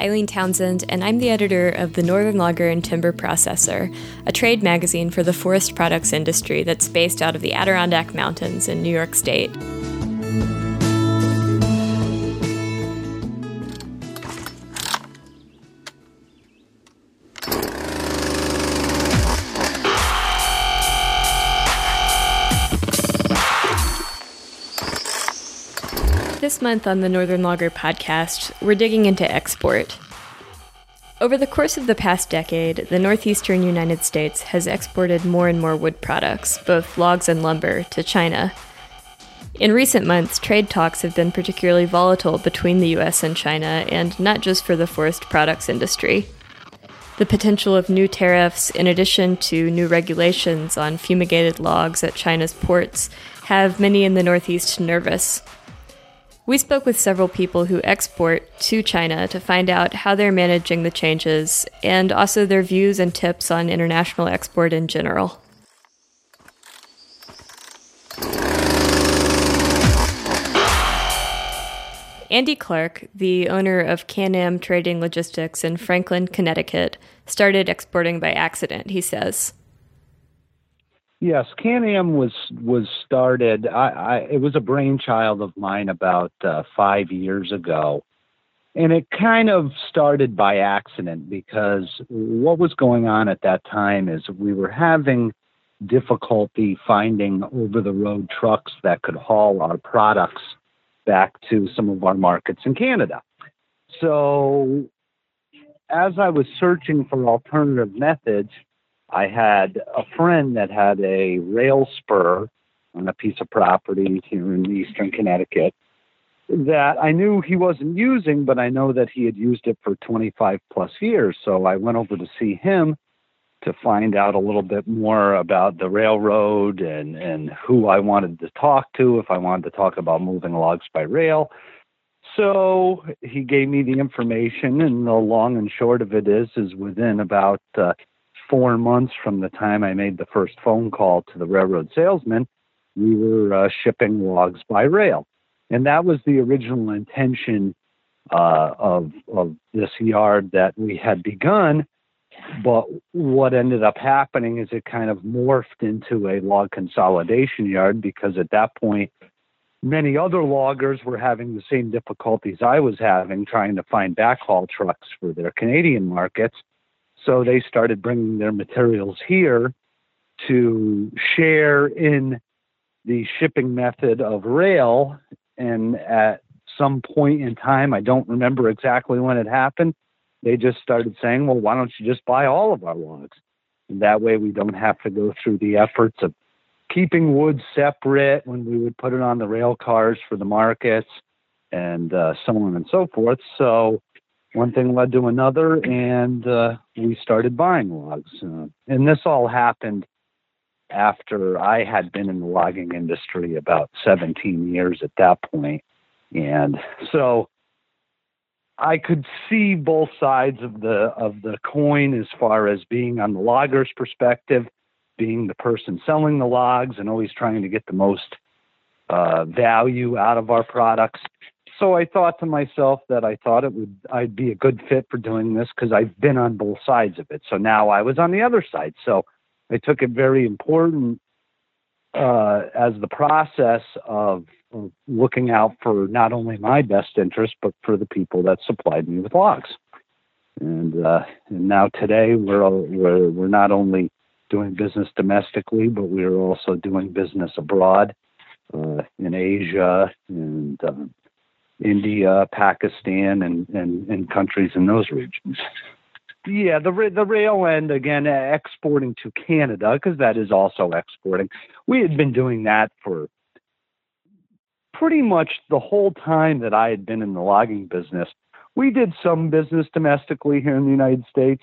Eileen Townsend, and I'm the editor of the Northern Logger and Timber Processor, a trade magazine for the forest products industry that's based out of the Adirondack Mountains in New York State. This month on the Northern Logger podcast, we're digging into export. Over the course of the past decade, the northeastern United States has exported more and more wood products, both logs and lumber, to China. In recent months, trade talks have been particularly volatile between the US and China, and not just for the forest products industry. The potential of new tariffs, in addition to new regulations on fumigated logs at China's ports, have many in the Northeast nervous. We spoke with several people who export to China to find out how they're managing the changes and also their views and tips on international export in general. Andy Clark, the owner of Can-Am Trading Logistics in Franklin, Connecticut, started exporting by accident, he says. Yes, Can-Am was was started. I, I it was a brainchild of mine about uh, five years ago, and it kind of started by accident because what was going on at that time is we were having difficulty finding over the road trucks that could haul our products back to some of our markets in Canada. So, as I was searching for alternative methods I had a friend that had a rail spur on a piece of property here in eastern Connecticut that I knew he wasn't using, but I know that he had used it for 25 plus years. So I went over to see him to find out a little bit more about the railroad and, and who I wanted to talk to if I wanted to talk about moving logs by rail. So he gave me the information, and the long and short of it is, is within about uh, four months from the time I made the first phone call to the railroad salesman, we were uh, shipping logs by rail. And that was the original intention uh, of, of this yard that we had begun. But what ended up happening is it kind of morphed into a log consolidation yard because at that point, many other loggers were having the same difficulties I was having trying to find backhaul trucks for their Canadian markets. So they started bringing their materials here to share in the shipping method of rail. And at some point in time, I don't remember exactly when it happened, they just started saying, well, why don't you just buy all of our logs? And that way we don't have to go through the efforts of keeping wood separate when we would put it on the rail cars for the markets and uh, so on and so forth. So one thing led to another, and uh, we started buying logs. Uh, and this all happened after I had been in the logging industry about 17 years at that point. And so I could see both sides of the of the coin as far as being on the logger's perspective, being the person selling the logs and always trying to get the most uh, value out of our products, so I thought to myself that I thought it would I'd be a good fit for doing this because I've been on both sides of it. So now I was on the other side. So I took it very important uh, as the process of, of, looking out for not only my best interest but for the people that supplied me with logs. And, uh, and now today we're, we're we're not only doing business domestically, but we are also doing business abroad uh, in Asia and um, India, Pakistan, and, and, and countries in those regions. Yeah, the the rail end again, exporting to Canada because that is also exporting. We had been doing that for pretty much the whole time that I had been in the logging business. We did some business domestically here in the United States,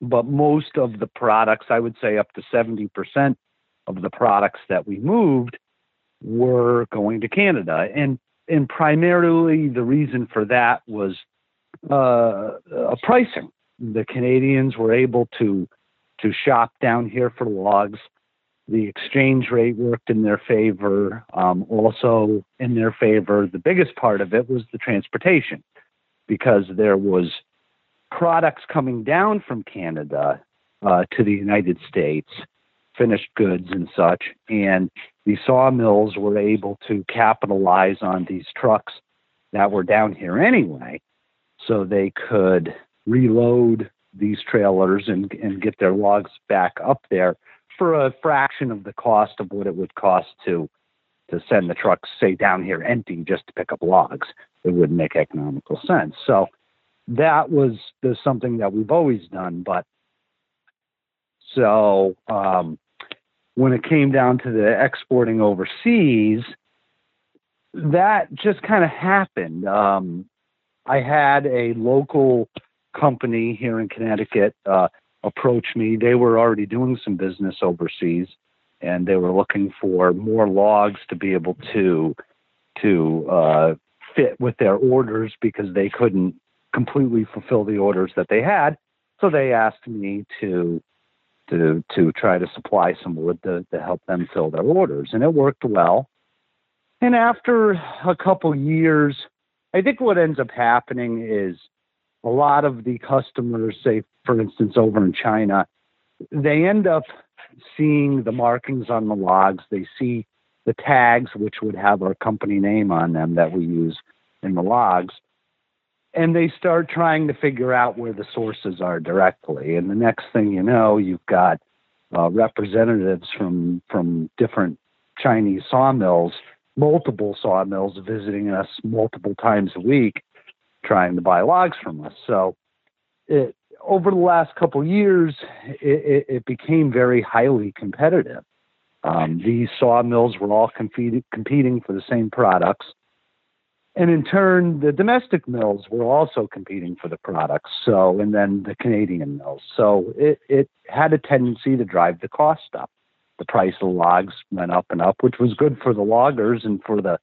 but most of the products, I would say up to 70% of the products that we moved were going to Canada. And and primarily the reason for that was uh, pricing. The Canadians were able to to shop down here for logs. The exchange rate worked in their favor. Um, also, in their favor, the biggest part of it was the transportation. because there was products coming down from Canada uh, to the United States, finished goods and such, and the sawmills were able to capitalize on these trucks that were down here anyway, so they could reload these trailers and, and get their logs back up there for a fraction of the cost of what it would cost to to send the trucks say down here empty just to pick up logs. It wouldn't make economical sense. So that was something that we've always done but so um, when it came down to the exporting overseas that just kind of happened um, i had a local company here in connecticut uh, approach me. They were already doing some business overseas, and they were looking for more logs to be able to to uh, fit with their orders because they couldn't completely fulfill the orders that they had. So they asked me to to to try to supply some wood to, to help them fill their orders, and it worked well. And after a couple years, I think what ends up happening is a lot of the customers, say, for instance, over in China, they end up seeing the markings on the logs. They see the tags, which would have our company name on them that we use in the logs. And they start trying to figure out where the sources are directly. And the next thing you know, you've got uh, representatives from from different Chinese sawmills, multiple sawmills, visiting us multiple times a week, trying to buy logs from us. So it, over the last couple of years, it, it, became very highly competitive. Um, these sawmills were all competing, competing for the same products. And in turn, the domestic mills were also competing for the products. So, and then the Canadian mills. So it, it had a tendency to drive the cost up. The price of logs went up and up, which was good for the loggers and for the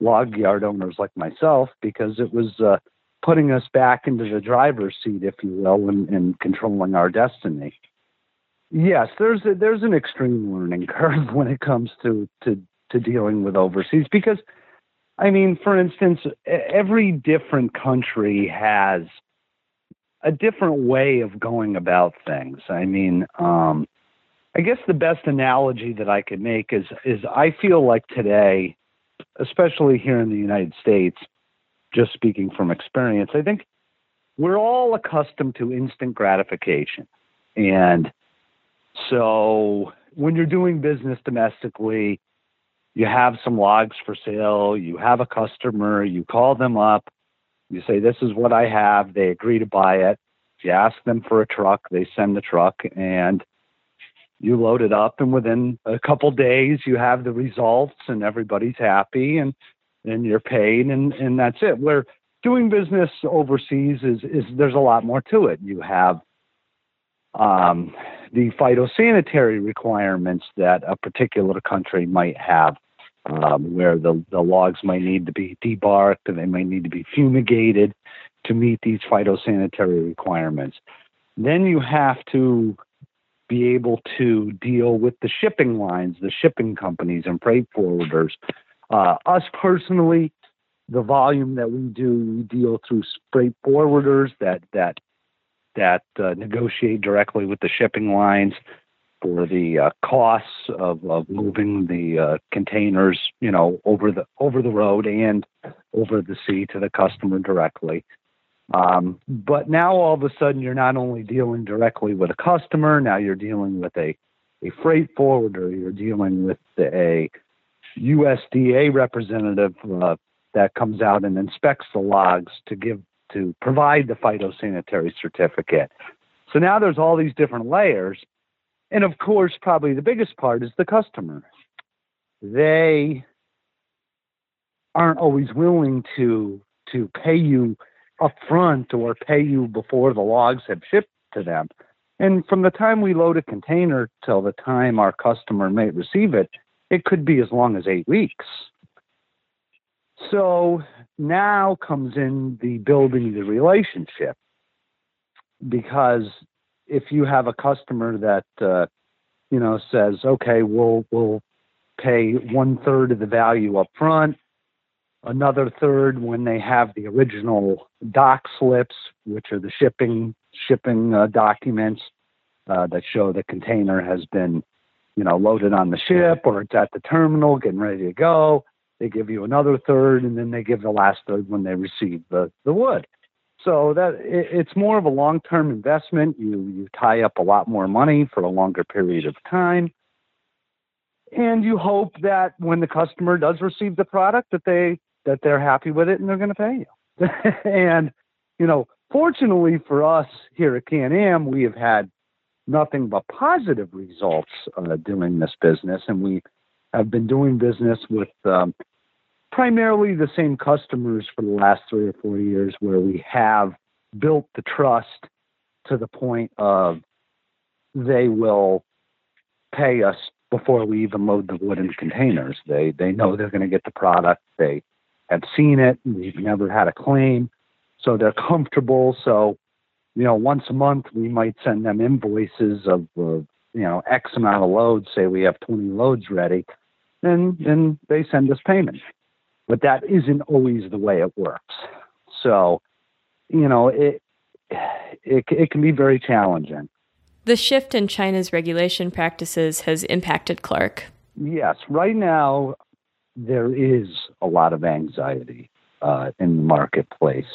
log yard owners like myself because it was uh, putting us back into the driver's seat, if you will, and, and controlling our destiny. Yes, there's a, there's an extreme learning curve when it comes to, to to dealing with overseas because, I mean, for instance, every different country has a different way of going about things. I mean, um, I guess the best analogy that I could make is is I feel like today, especially here in the United States, just speaking from experience, I think we're all accustomed to instant gratification. And so when you're doing business domestically, you have some logs for sale, you have a customer, you call them up, you say, This is what I have. They agree to buy it. You ask them for a truck, they send the truck, and you load it up. And within a couple days, you have the results, and everybody's happy. And and you're paid and, and that's it. Where doing business overseas is, is there's a lot more to it. You have um, the phytosanitary requirements that a particular country might have, um, where the, the logs might need to be debarked and they might need to be fumigated to meet these phytosanitary requirements. Then you have to be able to deal with the shipping lines, the shipping companies and freight forwarders uh, us personally, the volume that we do, we deal through freight forwarders that that that uh, negotiate directly with the shipping lines for the uh, costs of, of moving the uh, containers, you know, over the over the road and over the sea to the customer directly. Um, but now all of a sudden, you're not only dealing directly with a customer, now you're dealing with a a freight forwarder, you're dealing with a USDA representative uh, that comes out and inspects the logs to give to provide the phytosanitary certificate. So now there's all these different layers. And of course, probably the biggest part is the customer. They aren't always willing to to pay you upfront or pay you before the logs have shipped to them. And from the time we load a container till the time our customer may receive it, it could be as long as eight weeks. So now comes in the building the relationship because if you have a customer that uh, you know says, okay, we'll we'll pay one third of the value up front, another third when they have the original dock slips, which are the shipping shipping uh, documents uh, that show the container has been, you know, loaded on the ship or it's at the terminal getting ready to go. They give you another third, and then they give the last third when they receive the, the wood. So that it, it's more of a long-term investment. You you tie up a lot more money for a longer period of time, and you hope that when the customer does receive the product, that they that they're happy with it and they're going to pay you. and you know, fortunately for us here at Can-Am, we have had nothing but positive results uh, doing this business, and we have been doing business with um, primarily the same customers for the last three or four years, where we have built the trust to the point of they will pay us before we even load the wood into containers. They they know they're going to get the product. They have seen it. We've never had a claim, so they're comfortable. So, you know, once a month we might send them invoices of you know X amount of loads. Say we have 20 loads ready, and then they send us payment. But that isn't always the way it works. So, you know, it it, it can be very challenging. The shift in China's regulation practices has impacted Clark. Yes, right now there is a lot of anxiety uh, in the marketplace.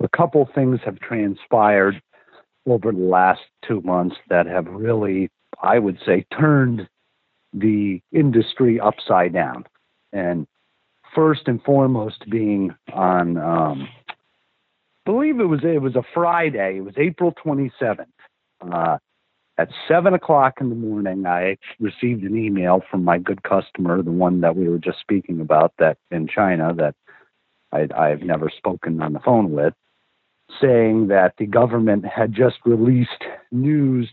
A couple things have transpired over the last two months that have really, I would say, turned the industry upside down. And first and foremost, being on, um, believe it was it was a Friday. It was April 27th. Uh, at seven o'clock in the morning, I received an email from my good customer, the one that we were just speaking about, that in China that I, I've never spoken on the phone with, saying that the government had just released news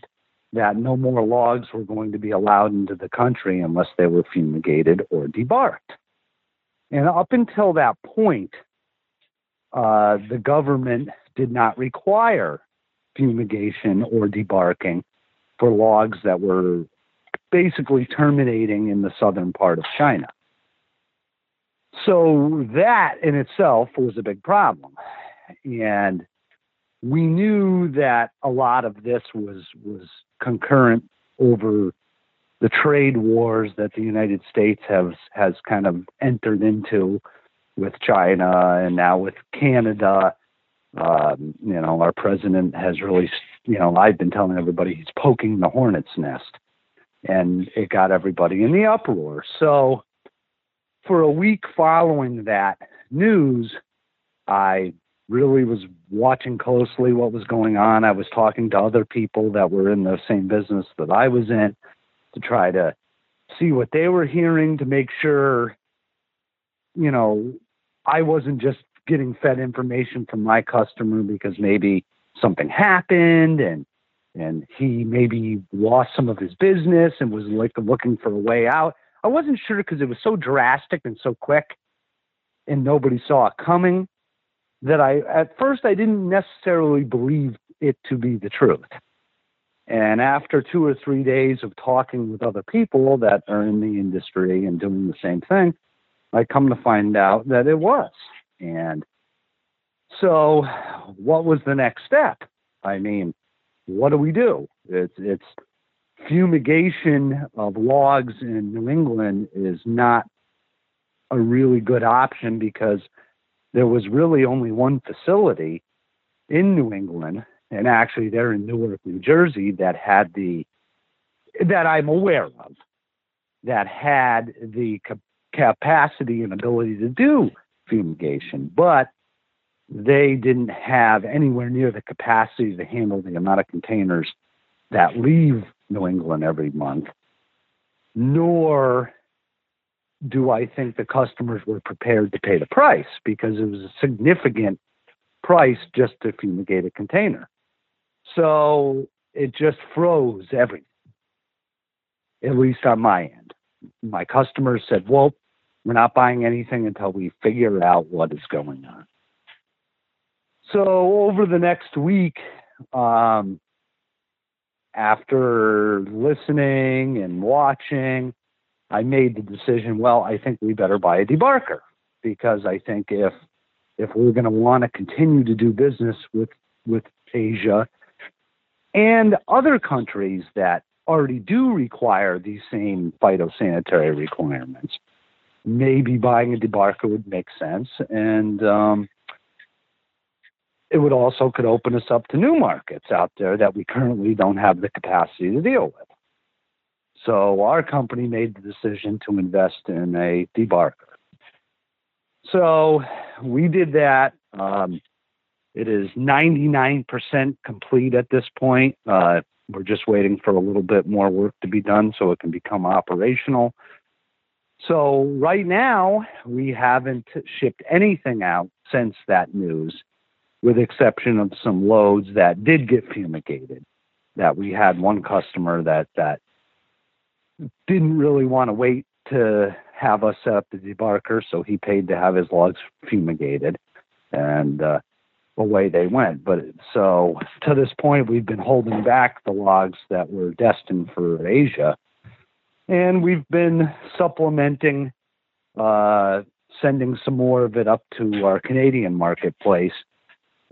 that no more logs were going to be allowed into the country unless they were fumigated or debarked. And up until that point, uh, the government did not require fumigation or debarking for logs that were basically terminating in the southern part of China. So that in itself was a big problem. And we knew that a lot of this was was concurrent over the trade wars that the United States has has kind of entered into with China and now with Canada. Um, you know, our president has really you know, I've been telling everybody he's poking the hornet's nest, and it got everybody in the uproar. So, for a week following that news, I really was watching closely what was going on. I was talking to other people that were in the same business that I was in to try to see what they were hearing to make sure, you know, I wasn't just getting fed information from my customer because maybe something happened and and he maybe lost some of his business and was like looking for a way out. I wasn't sure because it was so drastic and so quick and nobody saw it coming that I at first I didn't necessarily believe it to be the truth. And after two or three days of talking with other people that are in the industry and doing the same thing, I come to find out that it was. And so, what was the next step? I mean, what do we do? It's it's fumigation of logs in New England is not a really good option because there was really only one facility in New England, and actually they're in Newark, New Jersey, that had the that I'm aware of that had the capacity and ability to do fumigation, but they didn't have anywhere near the capacity to handle the amount of containers that leave New England every month, nor do I think the customers were prepared to pay the price because it was a significant price just to fumigate a container. So it just froze everything, at least on my end. My customers said, well, we're not buying anything until we figure out what is going on. So over the next week, um, after listening and watching, I made the decision. Well, I think we better buy a debarker. because I think if if we're going to want to continue to do business with with Asia and other countries that already do require these same phytosanitary requirements, maybe buying a debarker would make sense, and um, it would also could open us up to new markets out there that we currently don't have the capacity to deal with. So our company made the decision to invest in a debarker. So we did that. Um, it is 99% complete at this point. Uh, we're just waiting for a little bit more work to be done so it can become operational. So right now, we haven't shipped anything out since that news, with exception of some loads that did get fumigated. That we had one customer that that didn't really want to wait to have us set up the debarker, so he paid to have his logs fumigated, and uh, away they went. But so to this point, we've been holding back the logs that were destined for Asia, and we've been supplementing, uh, sending some more of it up to our Canadian marketplace.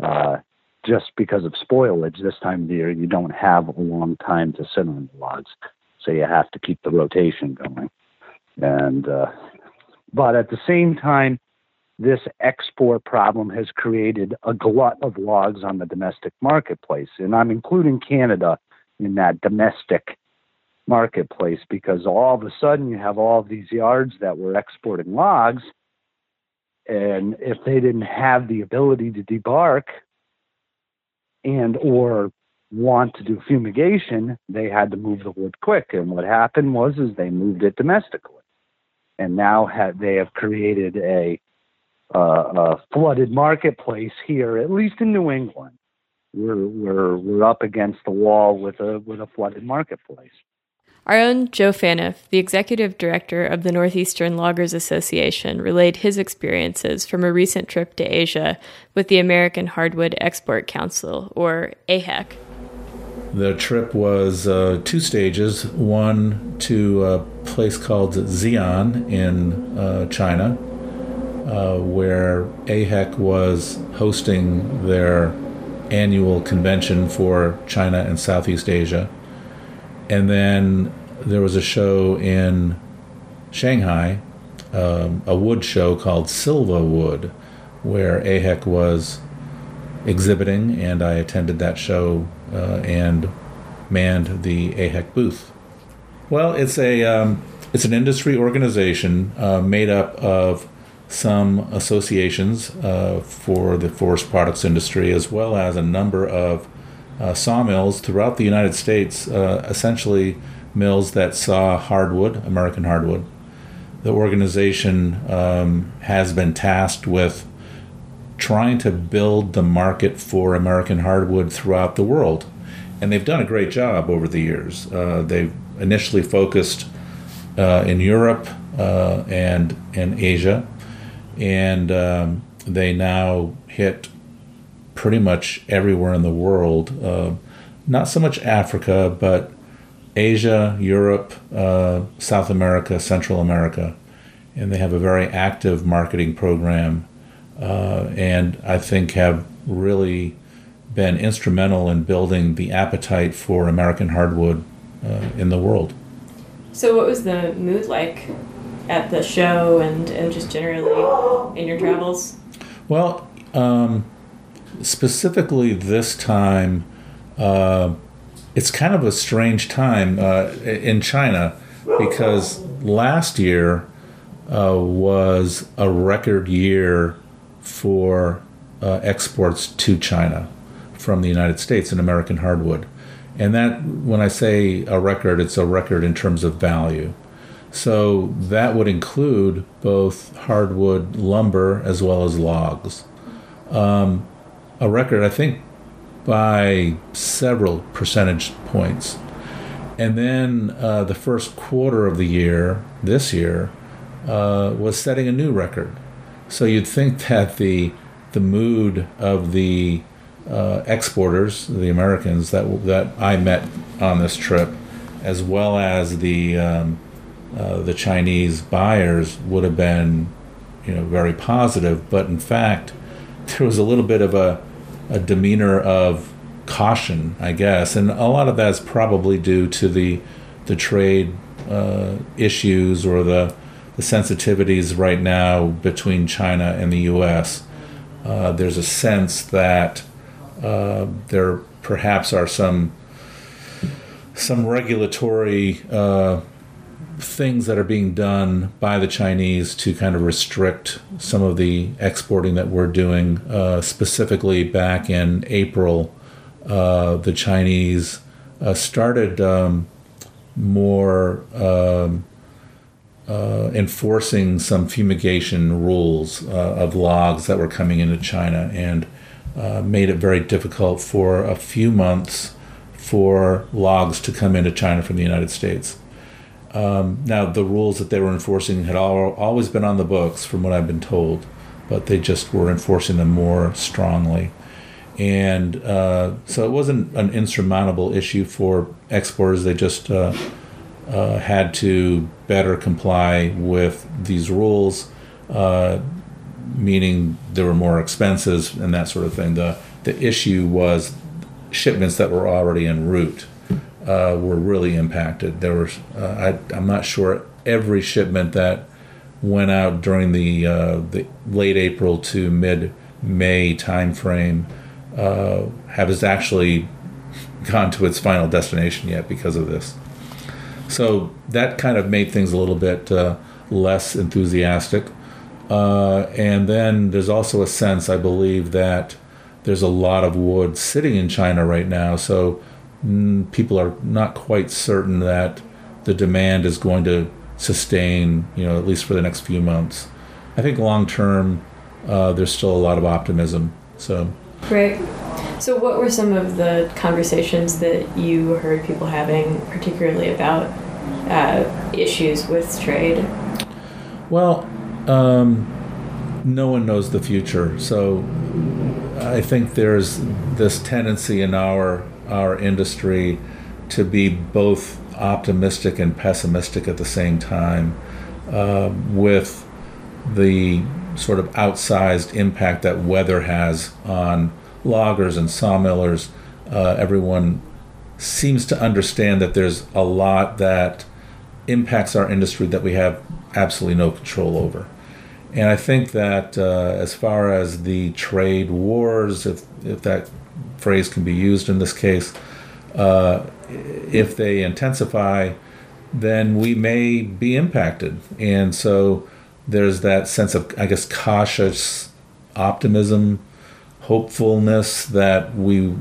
Uh, just because of spoilage this time of the year, you don't have a long time to sit on the logs, so you have to keep the rotation going. And uh, but at the same time, this export problem has created a glut of logs on the domestic marketplace, and I'm including Canada in that domestic marketplace because all of a sudden you have all of these yards that were exporting logs, and if they didn't have the ability to debark and or want to do fumigation, they had to move the wood quick. And what happened was is they moved it domestically. And now they have created a, uh, a flooded marketplace here, at least in New England. We're we're we're up against the wall with a with a flooded marketplace. Our own Joe Phaneuf, the executive director of the Northeastern Loggers Association, relayed his experiences from a recent trip to Asia with the American Hardwood Export Council, or AHEC. The trip was uh, two stages one to a place called Xi'an in uh, China, uh, where AHEC was hosting their annual convention for China and Southeast Asia. And then there was a show in Shanghai, um, a wood show called Sylva Wood, where AHEC was exhibiting, and I attended that show uh, and manned the AHEC booth. Well, it's a um, it's an industry organization uh, made up of some associations uh, for the forest products industry, as well as a number of uh, sawmills throughout the United States, uh, essentially mills that saw hardwood, American hardwood. The organization um, has been tasked with trying to build the market for American hardwood throughout the world. And they've done a great job over the years. Uh, they've initially focused uh, in Europe uh, and in Asia, and um, they now hit pretty much everywhere in the world. Uh, not so much Africa, but Asia, Europe, uh, South America, Central America. And they have a very active marketing program uh, and I think have really been instrumental in building the appetite for American hardwood uh, in the world. So, what was the mood like at the show and, and just generally in your travels? Well, um, specifically this time, uh, it's kind of a strange time uh, in China because last year uh, was a record year for uh, exports to China from the United States in American hardwood. And that, when I say a record, it's a record in terms of value. So that would include both hardwood lumber as well as logs. Um, a record, I think, by several percentage points. And then uh, the first quarter of the year, this year, uh, was setting a new record. So you'd think that the the mood of the uh, exporters, the Americans that that I met on this trip, as well as the um, uh, the Chinese buyers, would have been, you know very positive, but in fact, there was a little bit of a, a demeanor of caution, I guess, and a lot of that's probably due to the the trade uh, issues or the the sensitivities right now between China and the U.S. Uh, there's a sense that uh, there perhaps are some some regulatory uh, things that are being done by the Chinese to kind of restrict some of the exporting that we're doing. Uh, specifically, back in April, uh, the Chinese uh, started um, more um, uh, enforcing some fumigation rules uh, of logs that were coming into China and uh, made it very difficult for a few months for logs to come into China from the United States. Um, now, the rules that they were enforcing had all, always been on the books, from what I've been told, but they just were enforcing them more strongly. And uh, so it wasn't an insurmountable issue for exporters. They just uh, uh, had to better comply with these rules, uh, meaning there were more expenses and that sort of thing. The, the issue was shipments that were already en route uh, were really impacted. There was, uh, I, am not sure every shipment that went out during the, uh, the late April to mid May timeframe uh, has actually gone to its final destination yet because of this. So that kind of made things a little bit uh, less enthusiastic. Uh, and then there's also a sense, I believe, that there's a lot of wood sitting in China right now. So people are not quite certain that the demand is going to sustain, you know, at least for the next few months. I think long term, uh, there's still a lot of optimism. So. Great. So, what were some of the conversations that you heard people having, particularly about uh, issues with trade? Well, um, no one knows the future. So, I think there's this tendency in our our industry to be both optimistic and pessimistic at the same time, uh, with the sort of outsized impact that weather has on loggers and sawmillers, uh, everyone seems to understand that there's a lot that impacts our industry that we have absolutely no control over. And I think that uh, as far as the trade wars, if, if that phrase can be used in this case, uh, if they intensify, then we may be impacted. And so there's that sense of, I guess, cautious optimism hopefulness that we,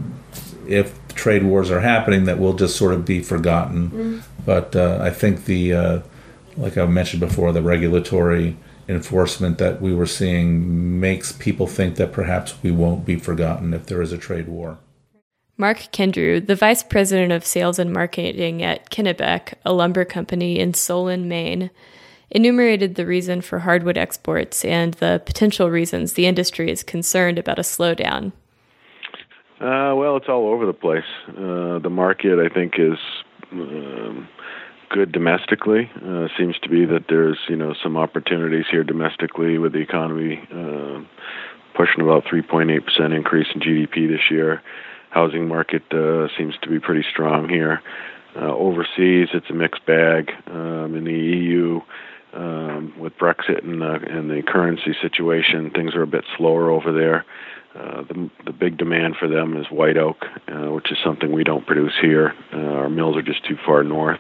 if trade wars are happening, that we'll just sort of be forgotten. Mm. But uh, I think the, uh, like I mentioned before, the regulatory enforcement that we were seeing makes people think that perhaps we won't be forgotten if there is a trade war. Mark Kendrew, the vice president of sales and marketing at Kennebec, a lumber company in Solon, Maine, enumerated the reason for hardwood exports and the potential reasons the industry is concerned about a slowdown. Uh, well, it's all over the place. Uh, the market, I think, is um, good domestically. Uh, seems to be that there's you know some opportunities here domestically with the economy uh, pushing about 3.8 percent increase in GDP this year. Housing market uh, seems to be pretty strong here. Uh, overseas, it's a mixed bag. Um, in the EU, um, with Brexit and, uh, and the currency situation, things are a bit slower over there. Uh, the, the big demand for them is white oak, uh, which is something we don't produce here. Uh, our mills are just too far north.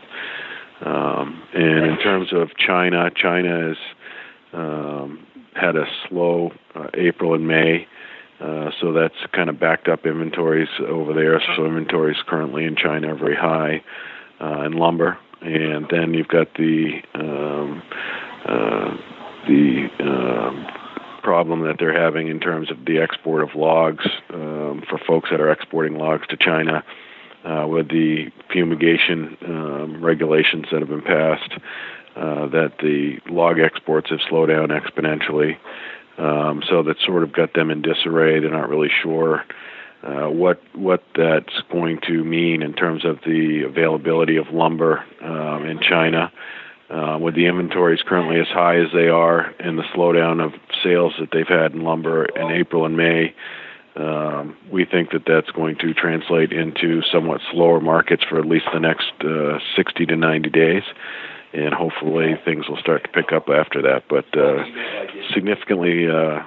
Um, and in terms of China, China has um, had a slow uh, April and May. Uh, so that's kind of backed up inventories over there. So inventories currently in China are very high uh, in lumber and then you've got the um, uh, the um, problem that they're having in terms of the export of logs um, for folks that are exporting logs to China uh, with the fumigation um, regulations that have been passed. Uh, that the log exports have slowed down exponentially. Um, so that sort of got them in disarray. They're not really sure uh, what what that's going to mean in terms of the availability of lumber um, in China. uh, with the inventories currently as high as they are and the slowdown of sales that they've had in lumber in April and May, um, we think that that's going to translate into somewhat slower markets for at least the next uh, 60 to 90 days. And hopefully things will start to pick up after that. But uh, significantly, uh,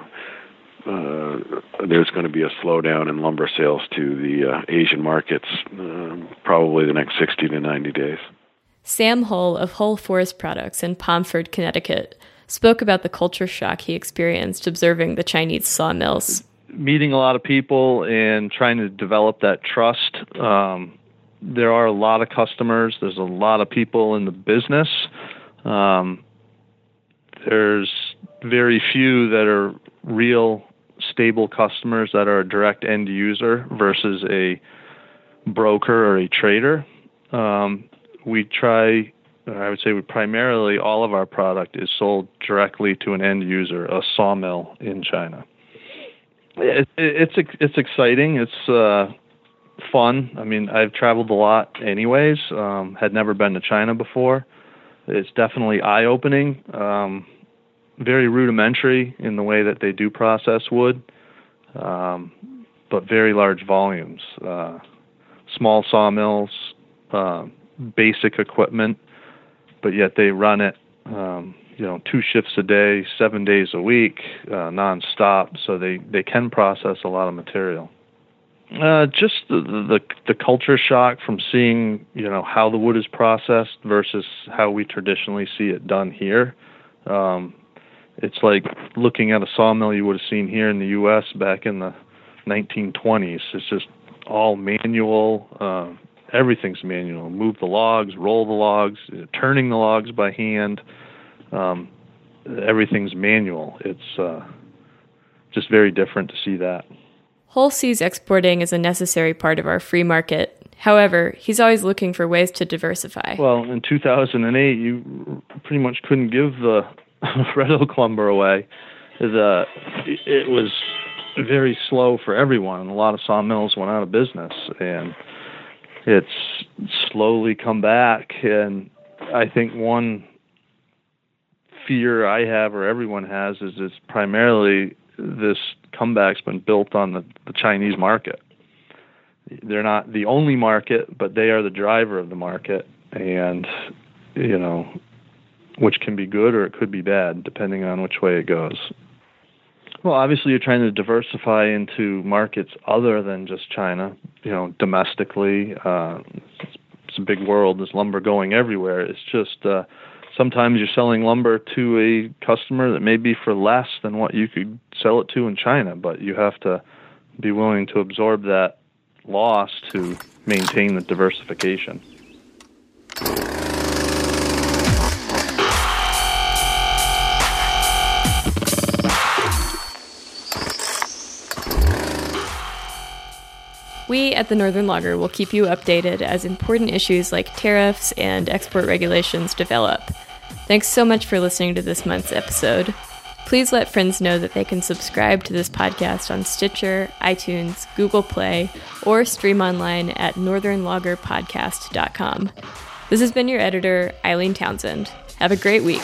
uh, there's going to be a slowdown in lumber sales to the uh, Asian markets, um, probably the next 60 to 90 days. Sam Hull of Hull Forest Products in Pomfret, Connecticut, spoke about the culture shock he experienced observing the Chinese sawmills. Meeting a lot of people and trying to develop that trust. Um, there are a lot of customers. There's a lot of people in the business. Um, there's very few that are real stable customers that are a direct end user versus a broker or a trader. Um, we try, I would say, we primarily all of our product is sold directly to an end user, a sawmill in China. It, it, it's it's exciting. It's uh, fun. I mean, I've traveled a lot, anyways. Um, had never been to China before. It's definitely eye opening. Um, very rudimentary in the way that they do process wood, um, but very large volumes. Uh, small sawmills, uh, basic equipment, but yet they run it, um, you know, two shifts a day, seven days a week, uh, nonstop. So they they can process a lot of material. Uh, just the, the the culture shock from seeing you know how the wood is processed versus how we traditionally see it done here. Um, it's like looking at a sawmill you would have seen here in the U.S. back in the 1920s. It's just all manual. Uh, everything's manual. Move the logs, roll the logs, turning the logs by hand. Um, everything's manual. It's uh, just very different to see that. Hull sees exporting as a necessary part of our free market. However, he's always looking for ways to diversify. Well, in 2008, you pretty much couldn't give the red oak lumber away. The it was very slow for everyone. A lot of sawmills went out of business, and it's slowly come back. And I think one fear I have, or everyone has, is it's primarily this comeback's been built on the, the Chinese market. They're not the only market, but they are the driver of the market, and you know, which can be good or it could be bad, depending on which way it goes. Well, obviously, you're trying to diversify into markets other than just China. You know, domestically, uh, it's, it's a big world. There's lumber going everywhere. It's just uh, sometimes you're selling lumber to a customer that may be for less than what you could sell it to in China, but you have to be willing to absorb that loss to maintain the diversification. We at the Northern Logger will keep you updated as important issues like tariffs and export regulations develop. Thanks so much for listening to this month's episode. Please let friends know that they can subscribe to this podcast on Stitcher, iTunes, Google Play, or stream online at northernloggerpodcast.com. This has been your editor, Eileen Townsend. Have a great week.